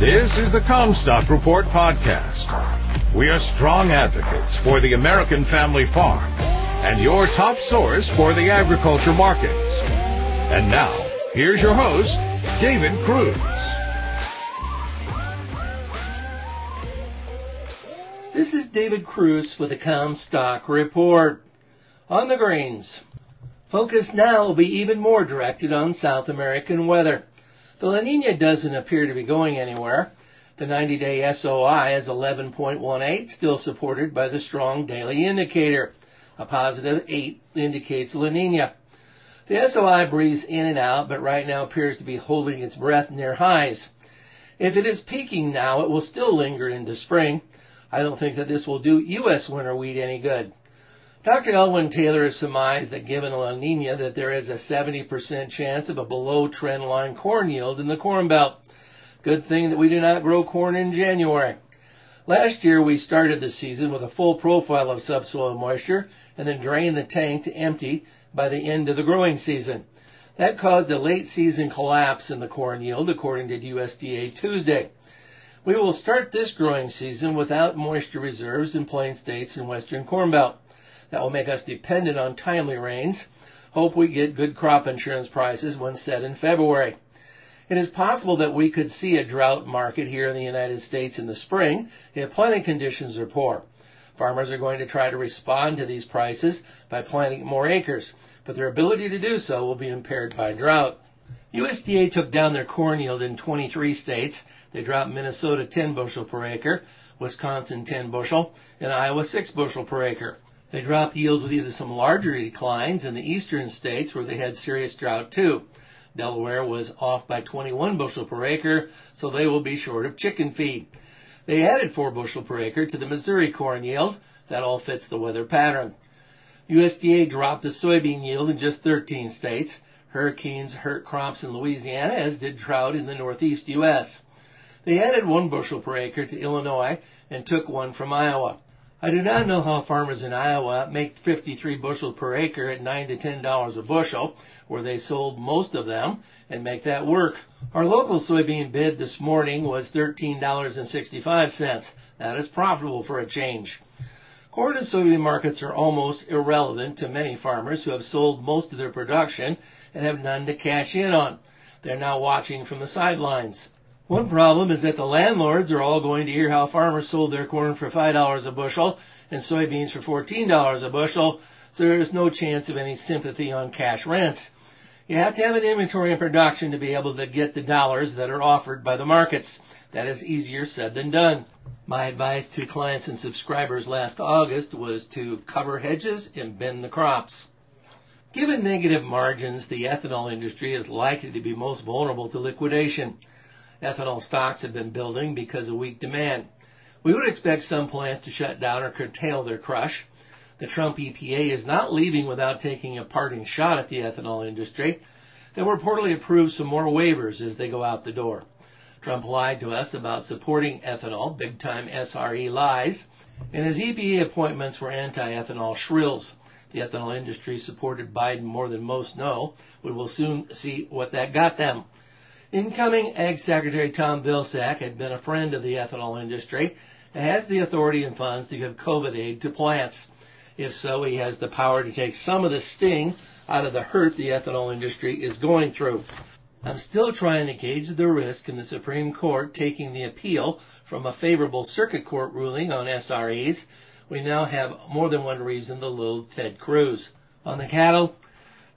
This is the Commstock Report podcast. We are strong advocates for the American family farm and your top source for the agriculture markets. And now, here's your host, David Kruse. This is David Kruse with the Commstock Report. On the grains. Focus now will be even more directed on South American weather. The La Nina doesn't appear to be going anywhere. The 90-day SOI is 11.18, still supported by the strong daily indicator. A positive 8 indicates La Nina. The SOI breathes in and out, but right now appears to be holding its breath near highs. If it is peaking now, it will still linger into spring. I don't think that this will do U.S. winter wheat any good. Dr. Elwynn Taylor has surmised that given La Nina that there is a 70% chance of a below trend line corn yield in the Corn Belt. Good thing that we do not grow corn in January. Last year we started the season with a full profile of subsoil moisture and then drained the tank to empty by the end of the growing season. That caused a late season collapse in the corn yield according to USDA Tuesday. We will start this growing season without moisture reserves in plain states and western corn belt. That will make us dependent on timely rains. Hope we get good crop insurance prices when set in February. It is possible that we could see a drought market here in the United States in the spring if planting conditions are poor. Farmers are going to try to respond to these prices by planting more acres, but their ability to do so will be impaired by drought. USDA took down their corn yield in 23 states. They dropped Minnesota 10 bushel per acre, Wisconsin 10 bushel, and Iowa 6 bushel per acre. They dropped yields with either some larger declines in the eastern states where they had serious drought too. Delaware was off by 21 bushel per acre, so they will be short of chicken feed. They added 4 bushel per acre to the Missouri corn yield. That all fits the weather pattern. USDA dropped the soybean yield in just 13 states. Hurricanes hurt crops in Louisiana, as did drought in the northeast U.S. They added 1 bushel per acre to Illinois and took one from Iowa. I do not know how farmers in Iowa make 53 bushels per acre at 9 to 10 dollars a bushel, where they sold most of them, and make that work. Our local soybean bid this morning was $13.65. That is profitable for a change. Corn and soybean markets are almost irrelevant to many farmers who have sold most of their production and have none to cash in on. They're now watching from the sidelines. One problem is that the landlords are all going to hear how farmers sold their corn for $5 a bushel and soybeans for $14 a bushel, so there is no chance of any sympathy on cash rents. You have to have an inventory and production to be able to get the dollars that are offered by the markets. That is easier said than done. My advice to clients and subscribers last August was to cover hedges and bend the crops. Given negative margins, the ethanol industry is likely to be most vulnerable to liquidation. Ethanol stocks have been building because of weak demand. We would expect some plants to shut down or curtail their crush. The Trump EPA is not leaving without taking a parting shot at the ethanol industry. They will reportedly approve some more waivers as they go out the door. Trump lied to us about supporting ethanol, big time SRE lies, and his EPA appointments were anti-ethanol shrills. The ethanol industry supported Biden more than most know. We will soon see what that got them. Incoming Ag Secretary Tom Vilsack had been a friend of the ethanol industry and has the authority and funds to give COVID aid to plants. If so, he has the power to take some of the sting out of the hurt the ethanol industry is going through. I'm still trying to gauge the risk in the Supreme Court taking the appeal from a favorable circuit court ruling on SREs. We now have more than one reason to loathe Ted Cruz. On the cattle,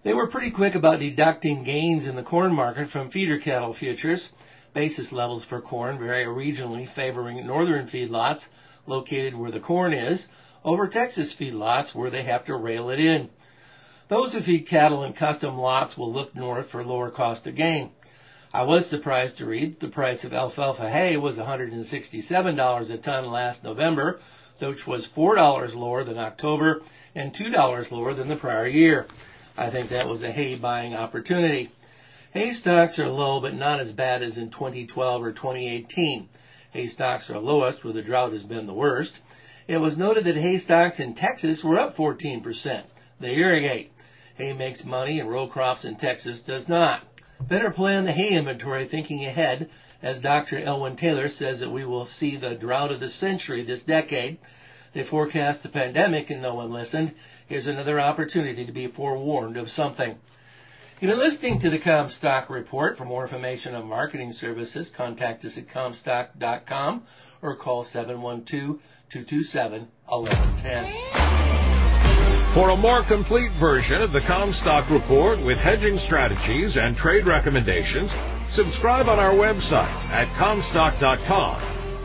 they were pretty quick about deducting gains in the corn market from feeder cattle futures. Basis levels for corn vary regionally, favoring northern feedlots located where the corn is over Texas feedlots where they have to rail it in. Those who feed cattle in custom lots will look north for lower cost of gain. I was surprised to read the price of alfalfa hay was $167 a ton last November, which was $4 lower than October and $2 lower than the prior year. I think that was a hay buying opportunity. Hay stocks are low, but not as bad as in 2012 or 2018. Hay stocks are lowest where the drought has been the worst. It was noted that hay stocks in Texas were up 14%. They irrigate. Hay makes money and row crops in Texas does not. Better plan the hay inventory thinking ahead, as Dr. Elwynn Taylor says that we will see the drought of the century this decade. They forecast the pandemic and no one listened. Here's another opportunity to be forewarned of something. You've been listening to the Commstock Report. For more information on marketing services, contact us at commstock.com or call 712-227-1110. For a more complete version of the Commstock Report with hedging strategies and trade recommendations, subscribe on our website at Commstock.com